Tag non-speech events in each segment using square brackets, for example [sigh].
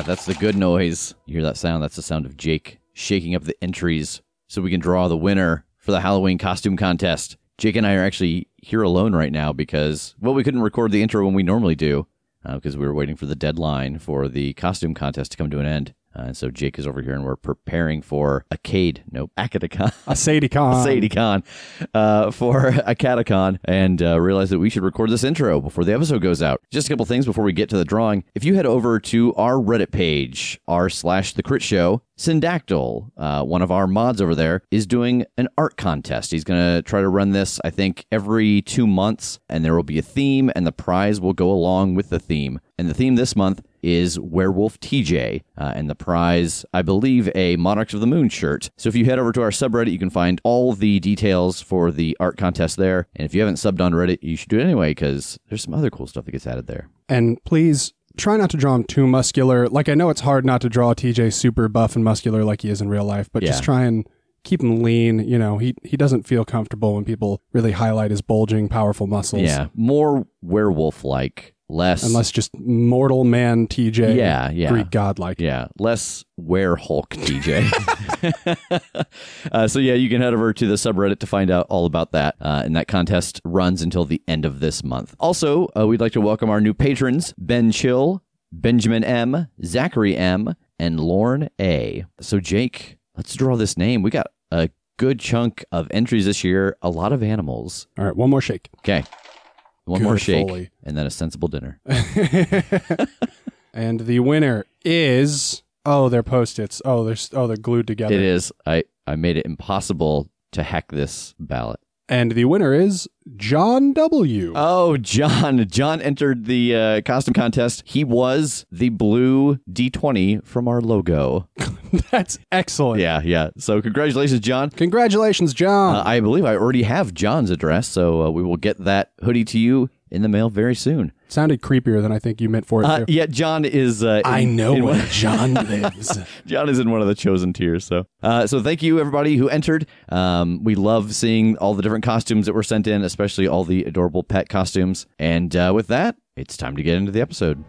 Yeah, that's the good noise. You hear that sound? That's the sound of Jake shaking up the entries so we can draw the winner for the Halloween costume contest. Jake and I are actually here alone right now because, well, we couldn't record the intro when we normally do uh, because we were waiting for the deadline for the costume contest to come to an end. Uh, and so Jake is over here and we're preparing for a Cade, nope, Akadacon. A SadieCon. [laughs] SadieCon uh, for a Catacon and uh, realized that we should record this intro before the episode goes out. Just a couple things before we get to the drawing. If you head over to our Reddit page, r slash the crit show, Syndactyl, uh, one of our mods over there, is doing an art contest. He's going to try to run this, I think, every two months, and there will be a theme, and the prize will go along with the theme. And the theme this month is Werewolf TJ, uh, and the prize, I believe, a Monarchs of the Moon shirt. So if you head over to our subreddit, you can find all the details for the art contest there. And if you haven't subbed on Reddit, you should do it anyway because there's some other cool stuff that gets added there. And please try not to draw him too muscular. Like I know it's hard not to draw TJ super buff and muscular like he is in real life, but just try and keep him lean. You know, he he doesn't feel comfortable when people really highlight his bulging, powerful muscles. Yeah, more werewolf like, less. Unless just mortal man TJ. Yeah, yeah. Greek godlike. Yeah, less were Hulk TJ. [laughs] uh, so yeah, you can head over to the subreddit to find out all about that. Uh, and that contest runs until the end of this month. Also, uh, we'd like to welcome our new patrons: Ben Chill, Benjamin M, Zachary M, and Lorne A. So Jake, let's draw this name. We got a good chunk of entries this year. A lot of animals. All right, one more shake. Okay. One Good more shake, Foley. and then a sensible dinner. [laughs] [laughs] and the winner is oh, they're post-its. Oh, they're oh, they're glued together. It is. I I made it impossible to hack this ballot. And the winner is John W. Oh, John! John entered the uh, costume contest. He was the blue D20 from our logo. [laughs] That's excellent. Yeah, yeah. So congratulations, John. Congratulations, John. Uh, I believe I already have John's address, so uh, we will get that hoodie to you in the mail very soon. Sounded creepier than I think you meant for it Uh, yeah, John is. Uh, I know in where one- John [laughs] lives. John is in one of the chosen tiers. So, uh, so thank you everybody who entered. Um, we love seeing all the different costumes that were sent in, especially all the adorable pet costumes. And uh, with that, it's time to get into the episode.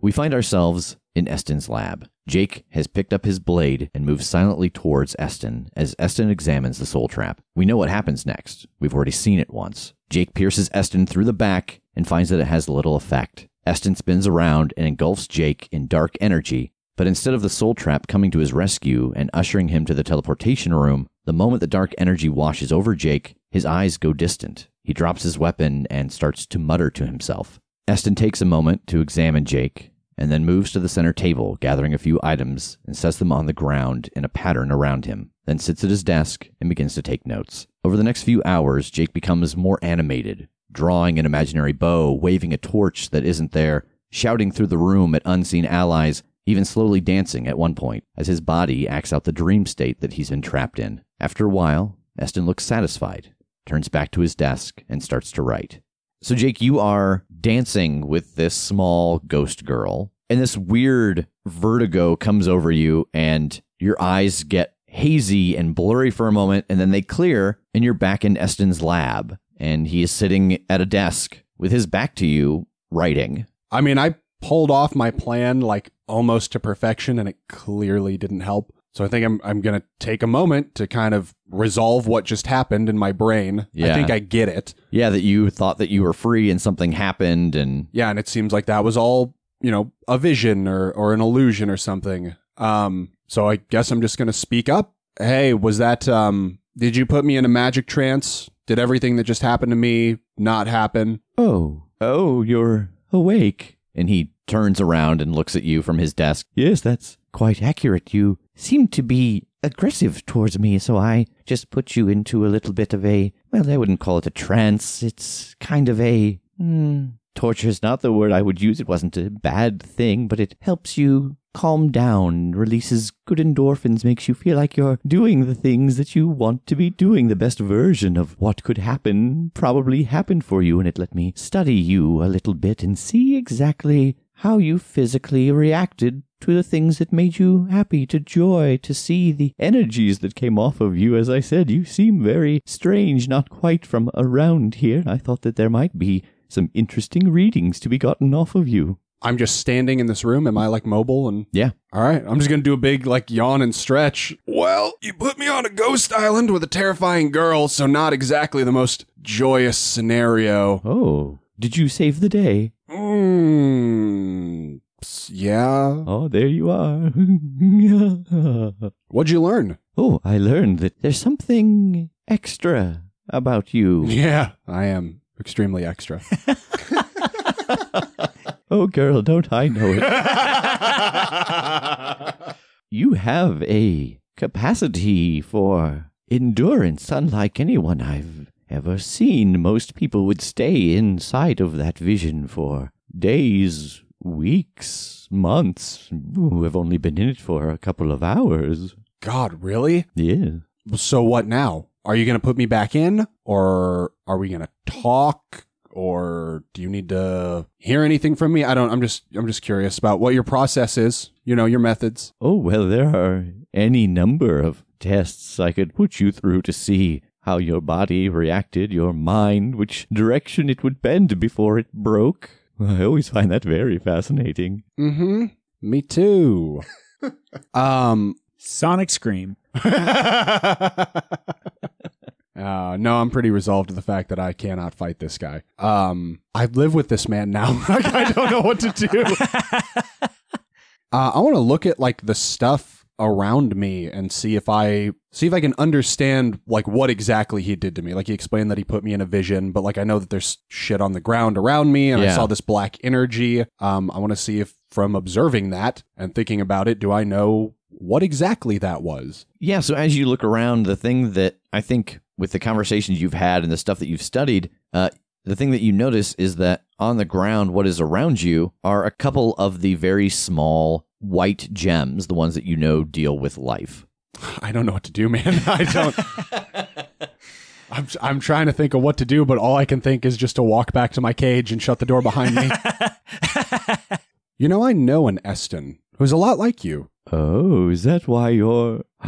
We find ourselves in Eston's lab. Jake has picked up his blade and moves silently towards Eston as Eston examines the soul trap. We know what happens next. We've already seen it once. Jake pierces Eston through the back and finds that it has little effect. Eston spins around and engulfs Jake in dark energy, but instead of the soul trap coming to his rescue and ushering him to the teleportation room, the moment the dark energy washes over Jake, his eyes go distant. He drops his weapon and starts to mutter to himself. Eston takes a moment to examine Jake and then moves to the center table, gathering a few items and sets them on the ground in a pattern around him, then sits at his desk and begins to take notes. Over the next few hours, Jake becomes more animated, drawing an imaginary bow, waving a torch that isn't there, shouting through the room at unseen allies, even slowly dancing at one point, as his body acts out the dream state that he's been trapped in. After a while, Eston looks satisfied, turns back to his desk, and starts to write. So, Jake, you are dancing with this small ghost girl, and this weird vertigo comes over you, and your eyes get hazy and blurry for a moment, and then they clear, and you're back in Eston's lab, and he is sitting at a desk with his back to you, writing. I mean, I pulled off my plan like almost to perfection and it clearly didn't help. So I think I'm I'm going to take a moment to kind of resolve what just happened in my brain. Yeah. I think I get it. Yeah, that you thought that you were free and something happened, and Yeah, and it seems like that was all, you know, a vision or or an illusion or something. Um, so I guess I'm just gonna speak up. Hey, was that um? Did you put me in a magic trance? Did everything that just happened to me not happen? Oh, oh, you're awake. And he turns around and looks at you from his desk. Yes, that's quite accurate. You seem to be aggressive towards me, so I just put you into a little bit of a, well, I wouldn't call it a trance. It's kind of a, hmm, torture is not the word I would use. It wasn't a bad thing, but it helps you calm down, releases good endorphins, makes you feel like you're doing the things that you want to be doing. The best version of what could happen probably happened for you, and it let me study you a little bit and see exactly how you physically reacted to the things that made you happy, to joy, to see the energies that came off of you. As I said, you seem very strange, not quite from around here. I thought that there might be some interesting readings to be gotten off of you. I'm just standing in this room. Am I like mobile and Yeah. All right, I'm just gonna do a big like yawn and stretch. Well, you put me on a ghost island with a terrifying girl, so not exactly the most joyous scenario. Oh, did you save the day? Mm, s- yeah. Oh, there you are. [laughs] What'd you learn? oh, I learned that there's something extra about you. Yeah, I am extremely extra. [laughs] Oh, girl, don't I know it? [laughs] you have a capacity for endurance unlike anyone I've ever seen. Most people would stay inside of that vision for days, weeks, months. We've only been in it for a couple of hours. God, really? Yeah. So what now? Are you gonna put me back in, or are we gonna talk? Or do you need to hear anything from me? I don't. I'm just. I'm just curious about what your process is. You know, your methods. Oh, well, there are any number of tests I could put you through to see how your body reacted, your mind, which direction it would bend before it broke. [laughs] I always find that very fascinating. Mm-hmm. Me too. [laughs] um. Sonic Scream. [laughs] Uh, no, I'm pretty resolved to the fact that I cannot fight this guy. Um, I live with this man now. I don't know what to do. uh, I want to look at like the stuff around me and see if I see if I can understand like what exactly he did to me. Like he explained that he put me in a vision, but like I know that there's shit on the ground around me, and I saw this black energy. Um, I want to see if from observing that and thinking about it, do I know what exactly that was? Yeah, so as you look around, the thing that I think with the conversations you've had and the stuff that you've studied, uh, the thing that you notice is that on the ground, what is around you are a couple of the very small white gems, the ones that you know deal with life. I don't know what to do, man. [laughs] I don't. [laughs] I'm I'm trying to think of what to do, but all I can think is just to walk back to my cage and shut the door behind me. [laughs] you know, I know an Eston who's a lot like you. Oh, is that why you're. [gasps]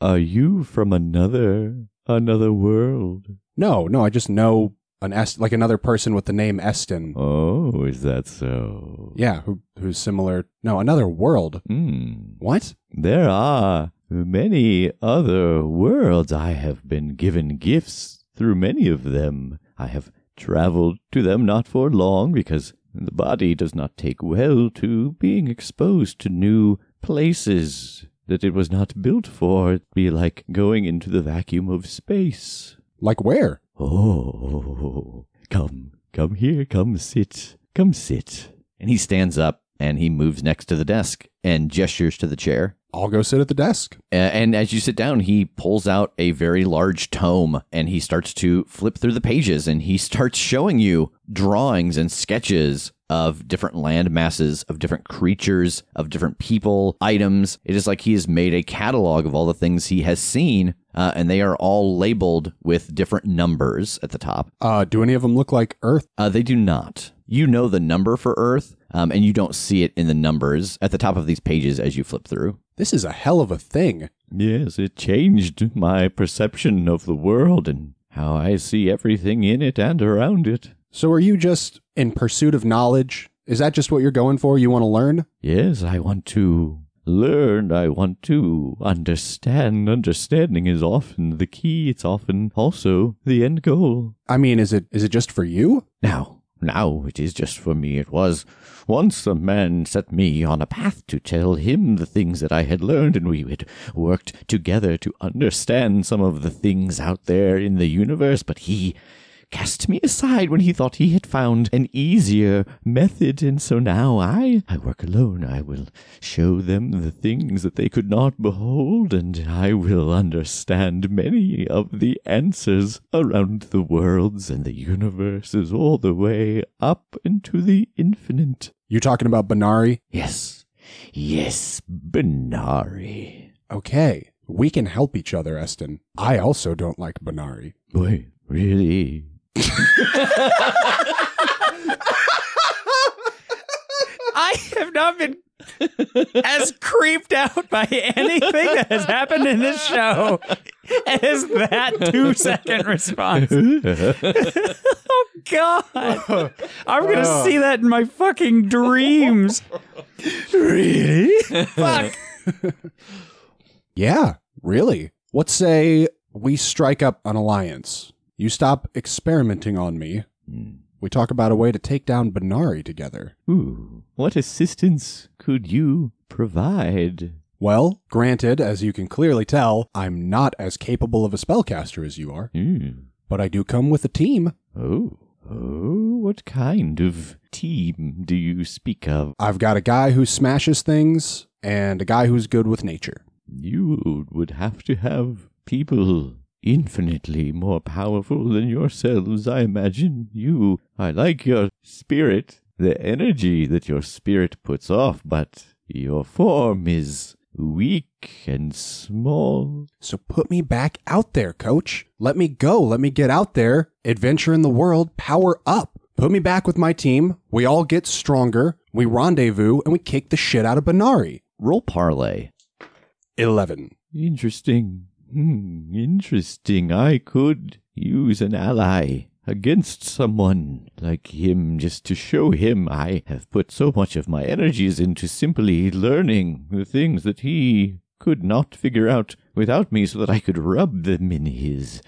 Are you from another. another world? No, no, I just know an Est like another person with the name Eston. Oh, is that so? Yeah, who who's similar. No, another world. Hmm. What? There are many other worlds. I have been given gifts through many of them. I have traveled to them not for long because the body does not take well to being exposed to new places that it was not built for. It'd be like going into the vacuum of space. Like where? Oh, come, come here, come sit, come sit. And he stands up and he moves next to the desk and gestures to the chair. I'll go sit at the desk. And as you sit down, he pulls out a very large tome and he starts to flip through the pages and he starts showing you drawings and sketches of different land masses, of different creatures, of different people, items. It is like he has made a catalog of all the things he has seen, uh, and they are all labeled with different numbers at the top. Uh, do any of them look like Earth? Uh, they do not. You know the number for Earth, um, and you don't see it in the numbers at the top of these pages as you flip through. This is a hell of a thing. Yes, it changed my perception of the world and how I see everything in it and around it. So are you just in pursuit of knowledge? Is that just what you're going for? You want to learn? Yes, I want to learn. I want to understand. Understanding is often the key. It's often also the end goal. I mean, is it is it just for you? Now, now it is just for me. It was once a man set me on a path to tell him the things that I had learned, and we had worked together to understand some of the things out there in the universe, but he cast me aside when he thought he had found an easier method, and so now I, I work alone. I will show them the things that they could not behold, and I will understand many of the answers around the worlds and the universes all the way up into the infinite. You talking about Benari? Yes, yes, Benari. Okay. We can help each other, Eston. I also don't like Benari. Boy, really? I have not been as creeped out by anything that has happened in this show as that two second response. [laughs] oh God. I'm gonna oh. see that in my fucking dreams. really? Fuck. [laughs] Yeah, really. Let's say we strike up an alliance. You stop experimenting on me. We talk about a way to take down Benari together. Ooh, what assistance could you provide? Well, granted, as you can clearly tell, I'm not as capable of a spellcaster as you are, Hmm. but I do come with a team. Oh, oh, what kind of team do you speak of? I've got a guy who smashes things and a guy who's good with nature. You would have to have people infinitely more powerful than yourselves, I imagine. You, I like your spirit, the energy that your spirit puts off, but your form is weak and small. So put me back out there, coach. Let me go. Let me get out there, adventure in the world, power up. Put me back with my team. We all get stronger. We rendezvous and we kick the shit out of Benari. Roll parley. 11. Interesting. Hmm, interesting. I could use an ally against someone like him just to show him I have put so much of my energies into simply learning the things that he could not figure out without me so that I could rub them in his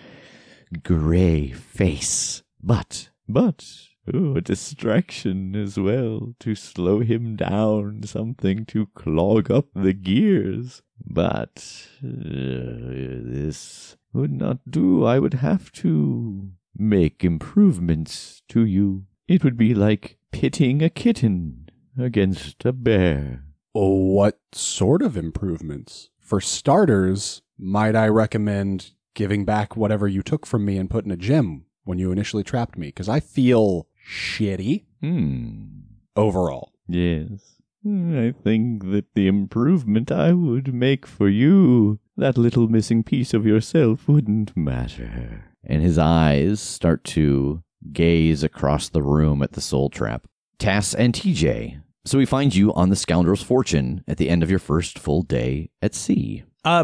gray face. But, but, oh, a distraction as well to slow him down, something to clog up the gears. But uh, this would not do. I would have to make improvements to you. It would be like pitting a kitten against a bear. What sort of improvements? For starters, might I recommend giving back whatever you took from me and put in a gem when you initially trapped me? Because I feel shitty Hmm. overall. Yes. I think that the improvement I would make for you, that little missing piece of yourself, wouldn't matter. And his eyes start to gaze across the room at the soul trap. Tass and TJ. So we find you on the Scoundrel's Fortune at the end of your first full day at sea. Uh,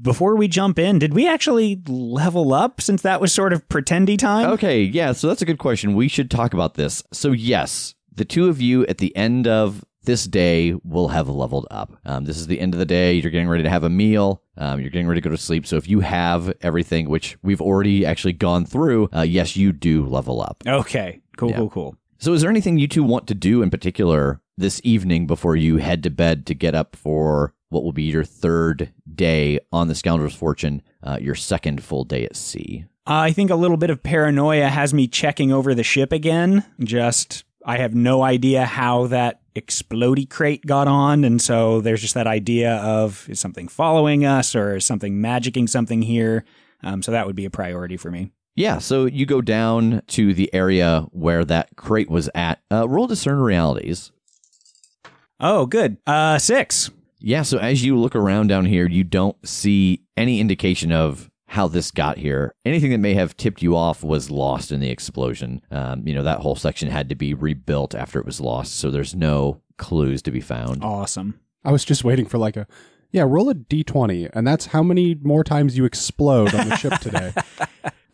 before we jump in, did we actually level up since that was sort of pretendy time? Okay, yeah, so that's a good question. We should talk about this. So, yes, the two of you at the end of this day will have leveled up. Um, this is the end of the day. You're getting ready to have a meal. Um, you're getting ready to go to sleep. So, if you have everything, which we've already actually gone through, uh, yes, you do level up. Okay. Cool, Yeah. cool, cool. So, is there anything you two want to do in particular this evening before you head to bed to get up for what will be your third day on the Scoundrel's Fortune, uh, your second full day at sea? I think a little bit of paranoia has me checking over the ship again. Just, I have no idea how that explody crate got on. And so there's just that idea of is something following us or is something magicking something here? Um, so that would be a priority for me. Yeah, so you go down to the area where that crate was at. Uh, roll discern realities. Oh, good. Uh, six. Yeah, so as you look around down here, you don't see any indication of how this got here. Anything that may have tipped you off was lost in the explosion. Um, you know, that whole section had to be rebuilt after it was lost, so there's no clues to be found. Awesome. I was just waiting for like a, yeah, roll a d20, and that's how many more times you explode on the ship today. [laughs]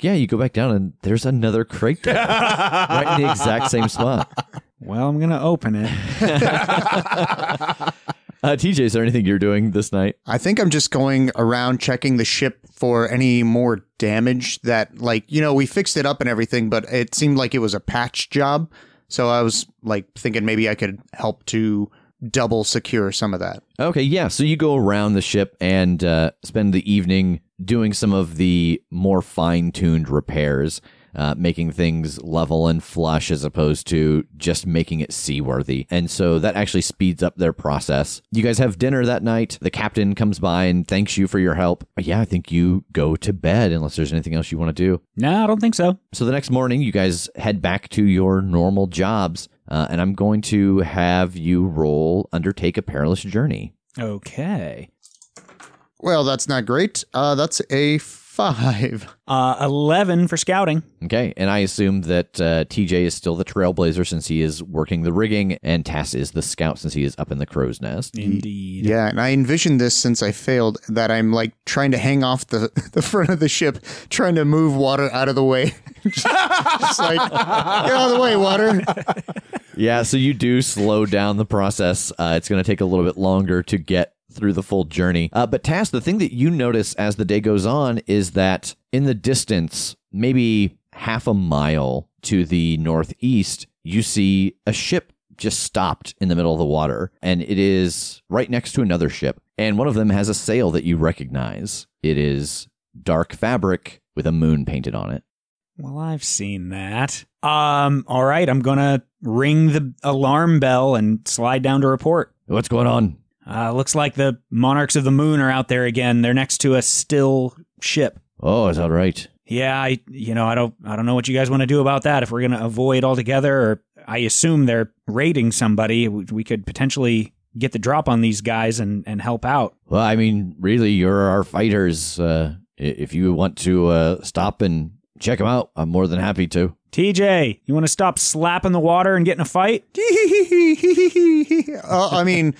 Yeah, you go back down and there's another crate there, right in the exact same spot. Well, I'm going to open it. [laughs] [laughs] Uh, TJ, is there anything you're doing this night? I think I'm just going around checking the ship for any more damage that, like, you know, we fixed it up and everything, but it seemed like it was a patch job. So I was like thinking maybe I could help to double secure some of that. Okay, yeah. So you go around the ship and uh, spend the evening doing some of the more fine tuned repairs, uh, making things level and flush as opposed to just making it seaworthy. And so that actually speeds up their process. You guys have dinner that night. The captain comes by and thanks you for your help. Yeah, I think you go to bed unless there's anything else you want to do. No, I don't think so. So the next morning, you guys head back to your normal jobs. Uh, and I'm going to have you roll undertake a perilous journey. Okay. Well, that's not great. Uh, that's a five. Uh, 11 for scouting. Okay, and I assume that uh, TJ is still the trailblazer since he is working the rigging, and Tass is the scout since he is up in the crow's nest. Indeed. Yeah, and I envisioned this since I failed that I'm like trying to hang off the, [laughs] the front of the ship, trying to move water out of the way. just, [laughs] just like, get out of the way, water. Yeah, so you do slow down the process. Uh, it's going to take a little bit longer to get through the full journey. Uh, but Tass, the thing that you notice as the day goes on is that in the distance, maybe half a mile to the northeast, you see a ship just stopped in the middle of the water, and it is right next to another ship. And one of them has a sail that you recognize. It is dark fabric with a moon painted on it. Well, I've seen that. Um, all right, I'm gonna ring the alarm bell and slide down to report. What's going on? Uh, looks like the monarchs of the moon are out there again. They're next to a still ship. Oh, is that right? Yeah, I you know, I don't I don't know what you guys want to do about that. If we're going to avoid altogether or I assume they're raiding somebody, we we could potentially get the drop on these guys and and help out. Well, I mean, really, you're our fighters. Uh, if you want to uh, stop and check them out, I'm more than happy to. TJ, you want to stop slapping the water and get in a fight? [laughs] uh, I mean,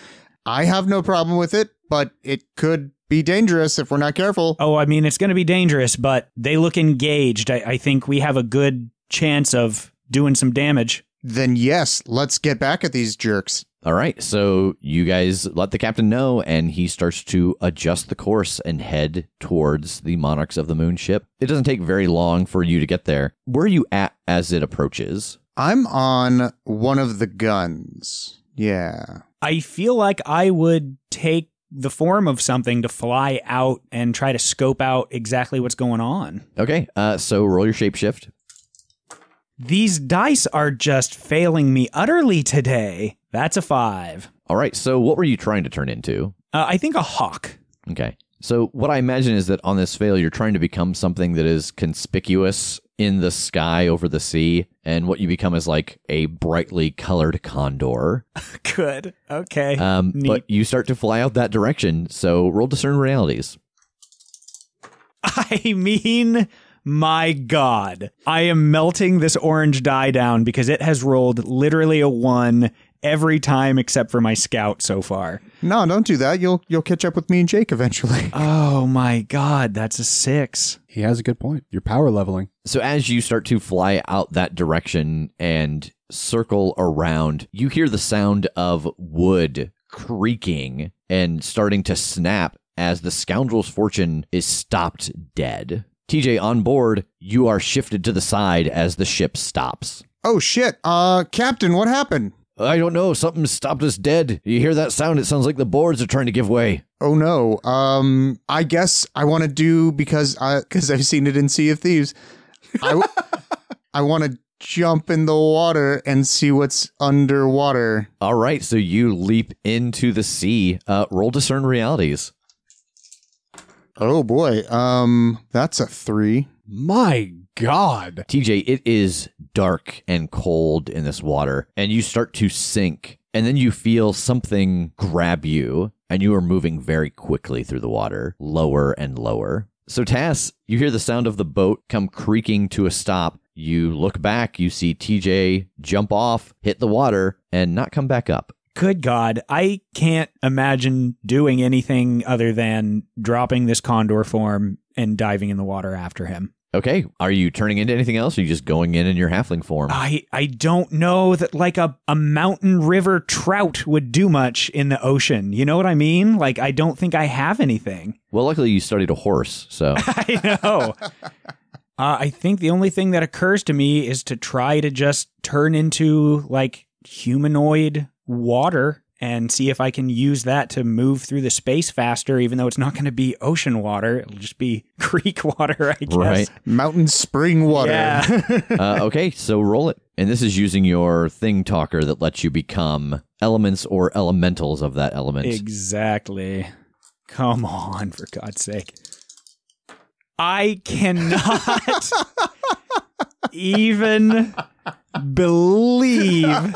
I have no problem with it, but it could be dangerous if we're not careful. Oh, I mean, it's going to be dangerous, but they look engaged. I, I think we have a good chance of doing some damage. Then yes, let's get back at these jerks. All right, so you guys let the captain know, and he starts to adjust the course and head towards the Monarchs of the Moon ship. It doesn't take very long for you to get there. Where are you at as it approaches? I'm on one of the guns. Yeah. I feel like I would take the form of something to fly out and try to scope out exactly what's going on. Okay, uh, so roll your shapeshift. These dice are just failing me utterly today. That's a five. All right, so what were you trying to turn into? Uh, I think a hawk. Okay. So what I imagine is that on this fail, you're trying to become something that is conspicuous in the sky over the sea, and what you become is like a brightly colored condor. [laughs] Good. Okay. Um, Neat. but you start to fly out that direction. So roll discern realities. [laughs] I mean, my God. I am melting this orange die down because it has rolled literally a one every time except for my scout so far. No, don't do that. You'll you'll catch up with me and Jake eventually. [laughs] Oh my God. That's a six. He has a good point. You're power leveling. So as you start to fly out that direction and circle around, you hear the sound of wood creaking and starting to snap as the scoundrel's fortune is stopped dead. TJ on board, you are shifted to the side as the ship stops. Oh shit. Uh Captain, what happened? I don't know, something stopped us dead. You hear that sound? It sounds like the boards are trying to give way. Oh no. Um I guess I want to do because I cuz I've seen it in Sea of Thieves. I [laughs] I want to jump in the water and see what's underwater. All right, so you leap into the sea. Uh, roll discern realities. Oh boy. Um that's a 3. My God. TJ, it is dark and cold in this water, and you start to sink, and then you feel something grab you, and you are moving very quickly through the water, lower and lower. So, Tass, you hear the sound of the boat come creaking to a stop. You look back, you see TJ jump off, hit the water, and not come back up. Good God. I can't imagine doing anything other than dropping this condor form and diving in the water after him. Okay, are you turning into anything else, or are you just going in in your halfling form? I I don't know that like a, a mountain river trout would do much in the ocean. You know what I mean? Like I don't think I have anything. well, luckily you studied a horse, so [laughs] I know. Uh, I think the only thing that occurs to me is to try to just turn into like humanoid water and see if I can use that to move through the space faster, even though it's not going to be ocean water. It'll just be [laughs] creek water, I guess. Right. Mountain spring water. Yeah. [laughs] uh, okay, so roll it. And this is using your thing talker that lets you become elements or elementals of that element. Exactly. Come on, for God's sake. I cannot [laughs] even believe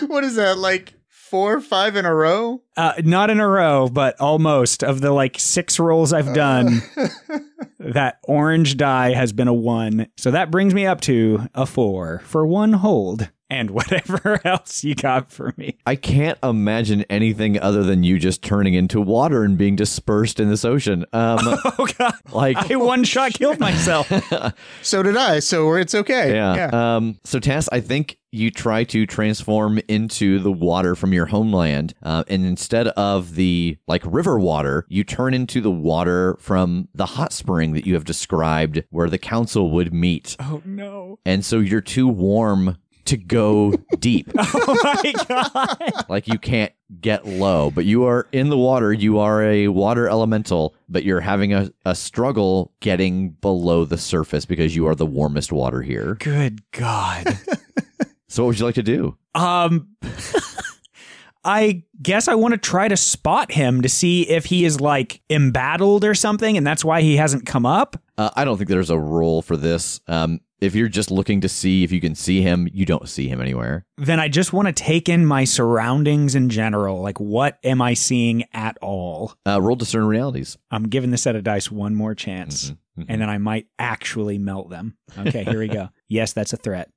[laughs] what is that, like four or five in a row? uh, not in a row, but almost of the like six rolls I've done. [laughs] that orange die has been a one. So that brings me up to a four for one hold and [laughs] whatever else you got for me. I can't imagine anything other than you just turning into water and being dispersed in this ocean. Um, [laughs] Oh, God. like, I one shot [laughs] killed myself. So did I, so it's okay. yeah. Um, so, Tass, I think you try to transform into the water from your homeland, uh, and instead of the like river water, you turn into the water from the hot spring that you have described, where the council would meet. oh, no. And so you're too warm to go deep. [laughs] Oh, my God. like you can't get low, but you are in the water. You are a water elemental, but you're having a, a struggle getting below the surface because you are the warmest water here. Good God. So, what would you like to do? Um, I guess I want to try to spot him to see if he is like embattled or something, and that's why he hasn't come up. Uh, I don't think there's a roll for this. Um, if you're just looking to see if you can see him, you don't see him anywhere. Then I just want to take in my surroundings in general. Like, what am I seeing at all? Uh, roll discern realities. I'm giving the set of dice one more chance, Mhm, mhm. and then I might actually melt them. Okay, here we go. [laughs] Yes, that's a threat.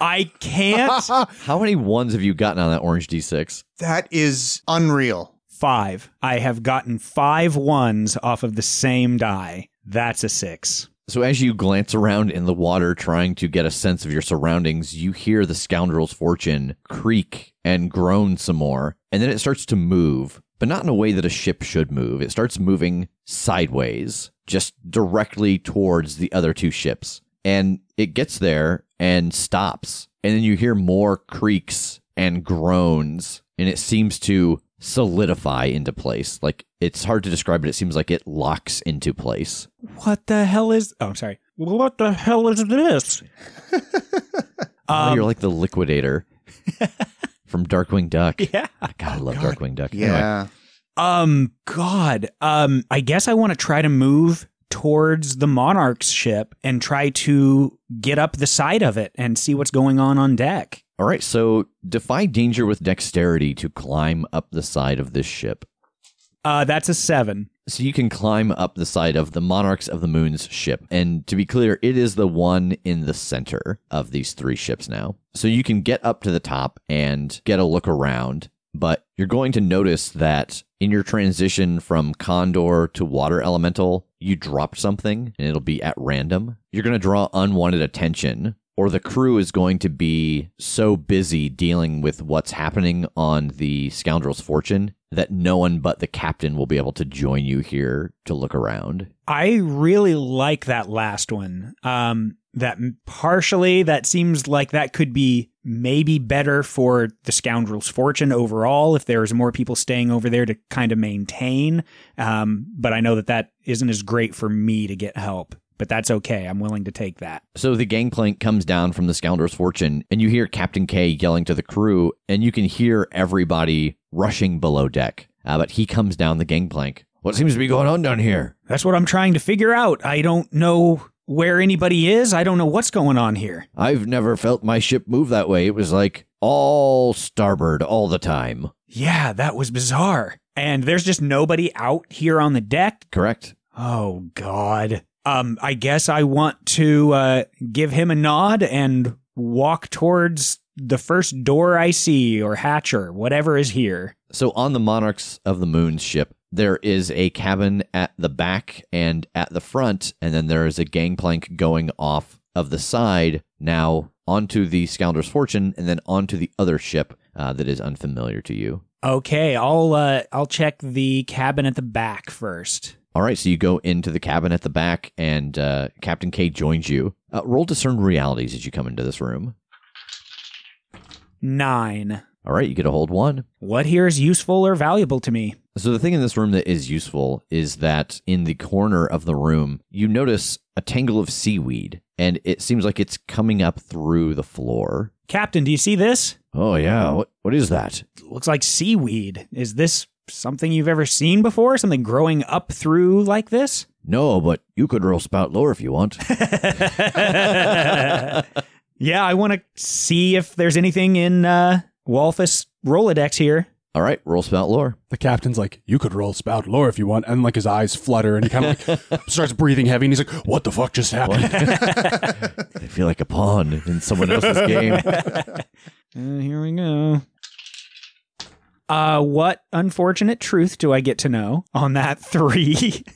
I can't. [laughs] How many ones have you gotten on that orange d6? that is unreal. Five. I have gotten five ones off of the same die. That's a six. So as you glance around in the water trying to get a sense of your surroundings, you hear the scoundrel's fortune creak and groan some more, and then it starts to move, but not in a way that a ship should move. It starts moving sideways, just directly towards the other two ships. And it gets there and stops. And then you hear more creaks and groans, and it seems to solidify into place. Like it's hard to describe, but it seems like it locks into place. What the hell is? Oh, I'm sorry. What the hell is this? [laughs] Oh, Um, you're like the liquidator [laughs] from Darkwing Duck. yeah. God, I love Darkwing Duck. Anyway, Yeah. Um. God. Um. I guess I want to try to move towards the Monarch's ship and try to get up the side of it and see what's going on on deck. all right, so defy danger with dexterity to climb up the side of this ship. Uh. That's a seven. So you can climb up the side of the Monarchs of the Moon's ship. And to be clear, it is the one in the center of these three ships now. So you can get up to the top and get a look around. But you're going to notice that in your transition from Condor to Water Elemental, you drop something and it'll be at random. You're going to draw unwanted attention, or the crew is going to be so busy dealing with what's happening on the Scoundrel's Fortune that no one but the captain will be able to join you here to look around. I really like that last one. Um, that partially that seems like that could be maybe better for the scoundrel's fortune overall if there's more people staying over there to kind of maintain. Um, but I know that that isn't as great for me to get help. But that's okay. I'm willing to take that. So the gangplank comes down from the Scoundrel's Fortune, and you hear Captain K yelling to the crew, and you can hear everybody rushing below deck. Uh, but he comes down the gangplank. What seems to be going on down here? That's what I'm trying to figure out. I don't know where anybody is. I don't know what's going on here. I've never felt my ship move that way. It was like all starboard all the time. Yeah, that was bizarre. And there's just nobody out here on the deck. Correct? Oh God. Um, I guess I want to uh, give him a nod and walk towards the first door I see or hatcher, whatever is here. So on the Monarchs of the Moon ship, there is a cabin at the back and at the front, and then there is a gangplank going off of the side now onto the Scoundrel's Fortune, and then onto the other ship uh, that is unfamiliar to you. Okay, I'll uh, I'll check the cabin at the back first. All right, so you go into the cabin at the back, and uh, Captain K joins you. Uh, roll discern realities as you come into this room. Nine. All right, you get a hold one. What here is useful or valuable to me? So the thing in this room that is useful is that in the corner of the room, you notice a tangle of seaweed, and it seems like it's coming up through the floor. Captain, do you see this? Oh yeah, what what is that? looks like seaweed. Is this something you've ever seen before? Something growing up through like this? No, but you could roll spout lore if you want. [laughs] yeah, I want to see if there's anything in uh, Walthus Rolodex here. All right, roll spout lore. The captain's like, you could roll spout lore if you want. And like his eyes flutter and he kind of like [laughs] starts breathing heavy and he's like, what the fuck just happened? I [laughs] feel like a pawn in someone else's game. Uh, here we go. Uh, what unfortunate truth do I get to know on that three? [laughs]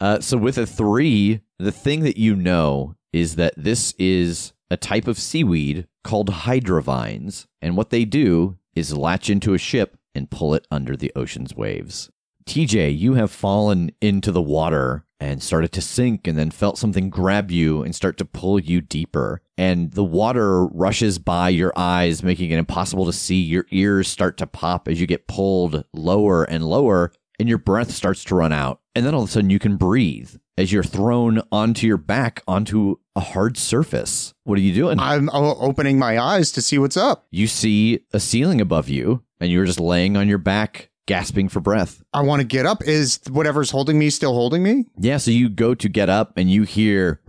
Uh, so with a three, the thing that you know is that this is a type of seaweed called hydrovines, and what they do is latch into a ship and pull it under the ocean's waves. TJ, you have fallen into the water and started to sink and then felt something grab you and start to pull you deeper. And the water rushes by your eyes, making it impossible to see. Your ears start to pop as you get pulled lower and lower, and your breath starts to run out. And then all of a sudden you can breathe as you're thrown onto your back onto a hard surface. What are you doing? I'm opening my eyes to see what's up. you see a ceiling above you, and you're just laying on your back, gasping for breath. I want to get up. Is whatever's holding me still holding me? Yeah, so you go to get up and you hear.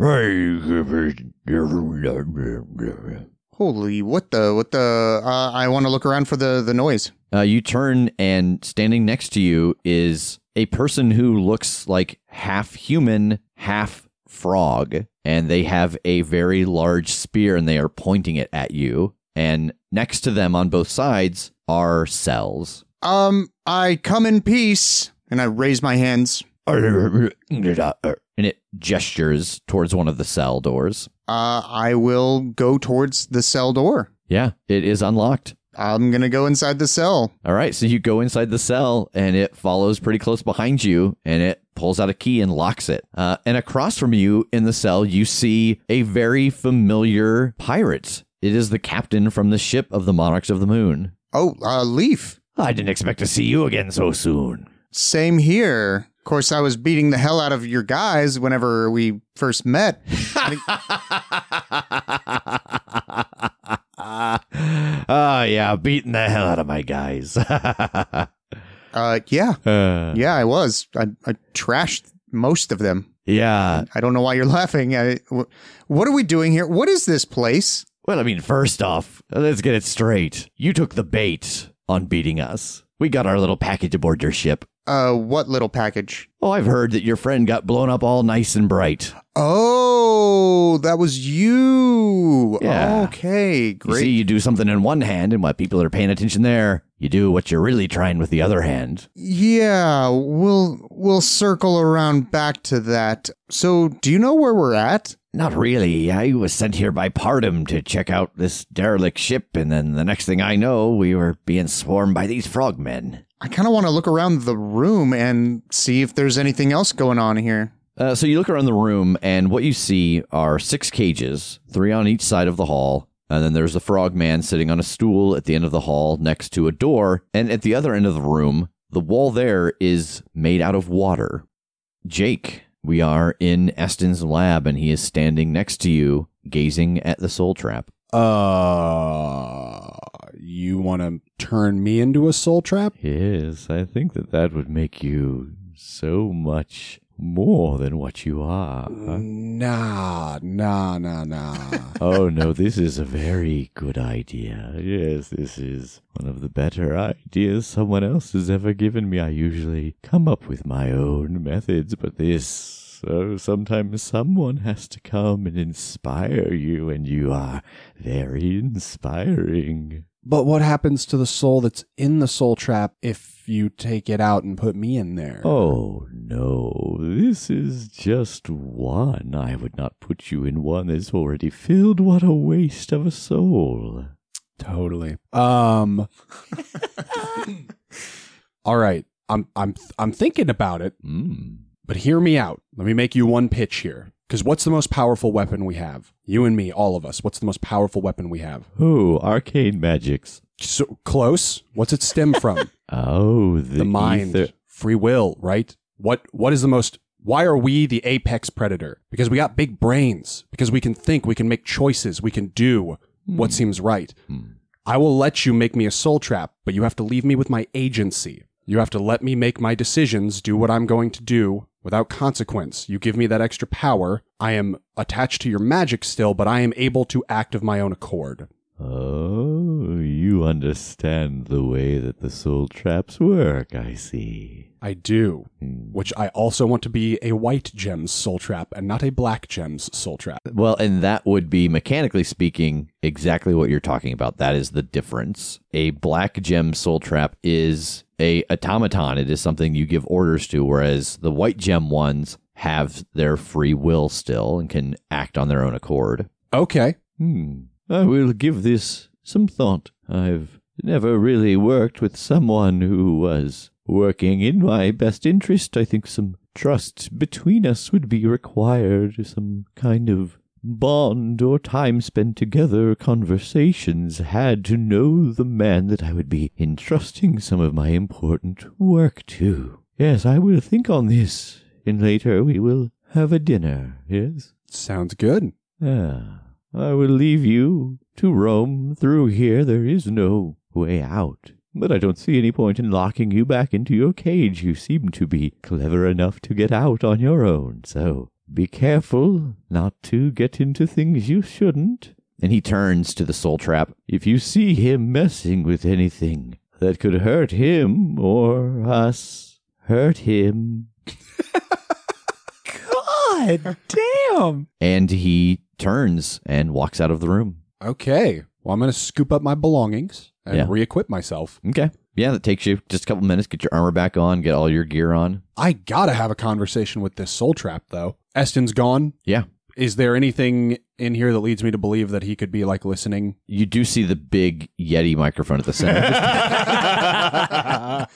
Holy, what the, what the? Uh, I want to look around for the the noise. Uh, you turn, and standing next to you is a person who looks like half human, half frog. And they have a very large spear and they are pointing it at you. And next to them on both sides are cells. Um, I come in peace, and I raise my hands. And it gestures towards one of the cell doors. Uh, I will go towards the cell door. Yeah, it is unlocked. I'm gonna go inside the cell. All right, so you go inside the cell and it follows pretty close behind you and it pulls out a key and locks it. Uh, and across from you in the cell, you see a very familiar pirate. It is the captain from the ship of the Monarchs of the Moon. Oh, uh, Leaf. I didn't expect to see you again so soon. Same here. Of course, I was beating the hell out of your guys whenever we first met. oh, [laughs] yeah, beating the hell out of my guys. [laughs] Uh, yeah, Uh, yeah, I was. I, I trashed most of them. yeah. I don't know why you're laughing. I, what are we doing here? What is this place? Well, I mean, first off, let's get it straight. You took the bait on beating us. We got our little package aboard your ship. Uh, what little package? Oh, I've heard that your friend got blown up all nice and bright. Oh, that was you. Yeah. Okay, You great. see, you do something in one hand, and while people are paying attention there, you do what you're really trying with the other hand. Yeah, we'll we'll circle around back to that. So, do you know where we're at? Not really. I was sent here by Pardum to check out this derelict ship, and then the next thing I know, we were being swarmed by these frogmen. I kind of want to look around the room and see if there's anything else going on here. Uh, so you look around the room, and what you see are six cages, three on each side of the hall. And then there's a frogman sitting on a stool at the end of the hall next to a door. And at the other end of the room, the wall there is made out of water. Jake, we are in Eston's lab, and he is standing next to you, gazing at the soul trap. Uh, you want to turn me into a soul trap? Yes, I think that that would make you so much more than what you are. Nah, nah, nah, nah. [laughs] oh no, this is a very good idea. Yes, this is one of the better ideas someone else has ever given me. I usually come up with my own methods, but this. So sometimes someone has to come and inspire you, and you are very inspiring. but what happens to the soul that's in the soul trap if you take it out and put me in there? Oh no, this is just one. I would not put you in one that's already filled. What a waste of a soul. Totally. Um. [laughs] all right. I'm I'm I'm thinking about it, Mm. But hear me out. Let me make you one pitch here. Because what's the most powerful weapon we have? You and me, all of us. What's the most powerful weapon we have? Oh, arcane magics. So close. What's it stem from? [laughs] Oh, the, the mind, ether- free will, right? What what is the most why are we the apex predator? Because we got big brains. Because we can think, we can make choices, we can do what hmm. seems right. Hmm. I will let you make me a soul trap, but you have to leave me with my agency. You have to let me make my decisions, do what I'm going to do without consequence. You give me that extra power. I am attached to your magic still, but I am able to act of my own accord. Oh, you understand the way that the soul traps work, I see. I do. Hmm. Which I also want to be a white gems soul trap and not a black gems soul trap. Well, and that would be mechanically speaking exactly what you're talking about. That is the difference. A black gem soul trap is a automaton. It is something you give orders to, whereas the white gem ones have their free will still and can act on their own accord. Okay. Hmm. I will give this some thought. I've never really worked with someone who was working in my best interest. I think some trust between us would be required, some kind of bond or time spent together, conversations had to know the man that I would be entrusting some of my important work to. Yes, I will think on this, and later we will have a dinner, yes? Sounds good. Ah, I will leave you to roam through here. There is no way out. But I don't see any point in locking you back into your cage. You seem to be clever enough to get out on your own, so be careful not to get into things you shouldn't. And he turns to the soul trap. If you see him messing with anything that could hurt him or us, hurt him. [laughs] God damn. And he turns and walks out of the room. Okay. Well, I'm going to scoop up my belongings and Yeah. re-equip myself. Okay. Yeah, that takes you just a couple minutes. Get your armor back on, get all your gear on. I gotta have a conversation with this soul trap, though. Eston's gone. Yeah. Is there anything in here that leads me to believe that he could be like listening? You do see the big Yeti microphone at the center. [laughs] [laughs]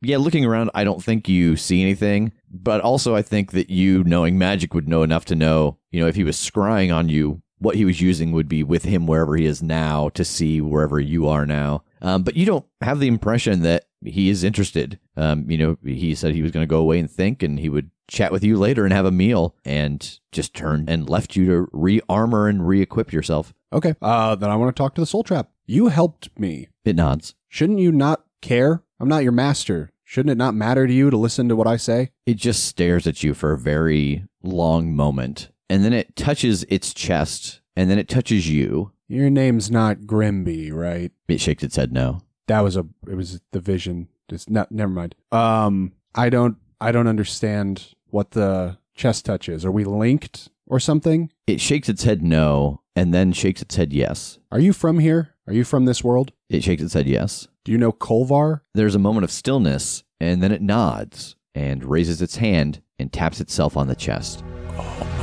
yeah, looking around, I don't think you see anything. But also, I think that you, knowing magic, would know enough to know, you know, if he was scrying on you, what he was using would be with him wherever he is now to see wherever you are now. Um, but you don't have the impression that he is interested. Um, you know, he said he was going to go away and think, and he would chat with you later and have a meal, and just turned and left you to re-armor and re-equip yourself. Okay. Uh, then I want to talk to the soul trap. You helped me. It nods. Shouldn't you not care? I'm not your master. Shouldn't it not matter to you to listen to what I say? It just stares at you for a very long moment, and then it touches its chest, and then it touches you. Your name's not Grimby, right? It shakes its head no. That was a. It was the vision. Just not. Never mind. Um, I don't. I don't understand what the chest touch is. Are we linked or something? It shakes its head no, and then shakes its head yes. Are you from here? Are you from this world? It shakes its head yes. Do you know Kolvar? There's a moment of stillness, and then it nods and raises its hand and taps itself on the chest. Oh my god.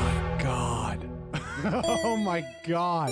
[laughs] oh my god.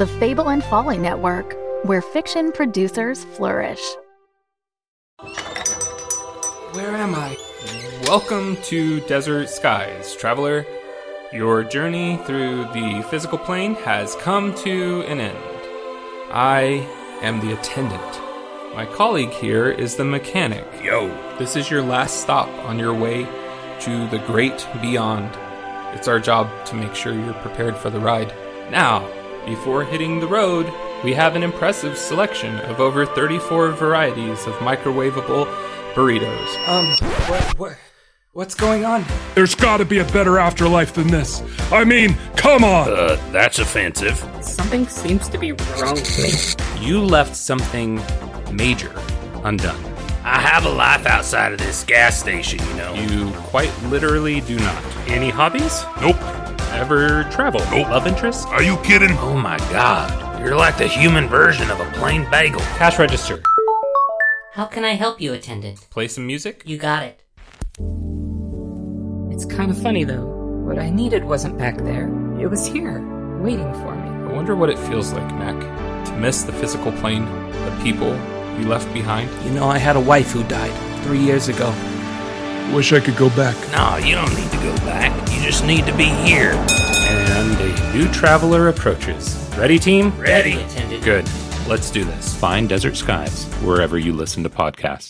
The Fable and Folly Network, where fiction producers flourish. Where am I? Welcome to Desert Skies, traveler. Your journey through the physical plane has come to an end. I am the attendant. My colleague here is the mechanic. Yo! This is your last stop on your way to the great beyond. It's our job to make sure you're prepared for the ride. Now, before hitting the road, we have an impressive selection of over 34 varieties of microwavable burritos. Um, what, what, what's going on? There's gotta be a better afterlife than this. I mean, come on! Uh, that's offensive. Something seems to be wrong with me. You left something major undone. I have a life outside of this gas station, you know. You quite literally do not. Any hobbies? Nope. Ever travel? Nope. Love interest? Are you kidding? Oh my god. You're like the human version of a plain bagel. Cash register. How can I help you, attendant? Play some music? You got it. It's kind of funny though. What I needed wasn't back there. It was here, waiting for me. I wonder what it feels like, Mac, to miss the physical plane, the people you left behind. You know, I had a wife who died three years ago. Wish I could go back. No, you don't need to go back. You just need to be here. And a new traveler approaches. Ready, team? Ready. Attendant. Good. Let's do this. Find Desert Skies wherever you listen to podcasts.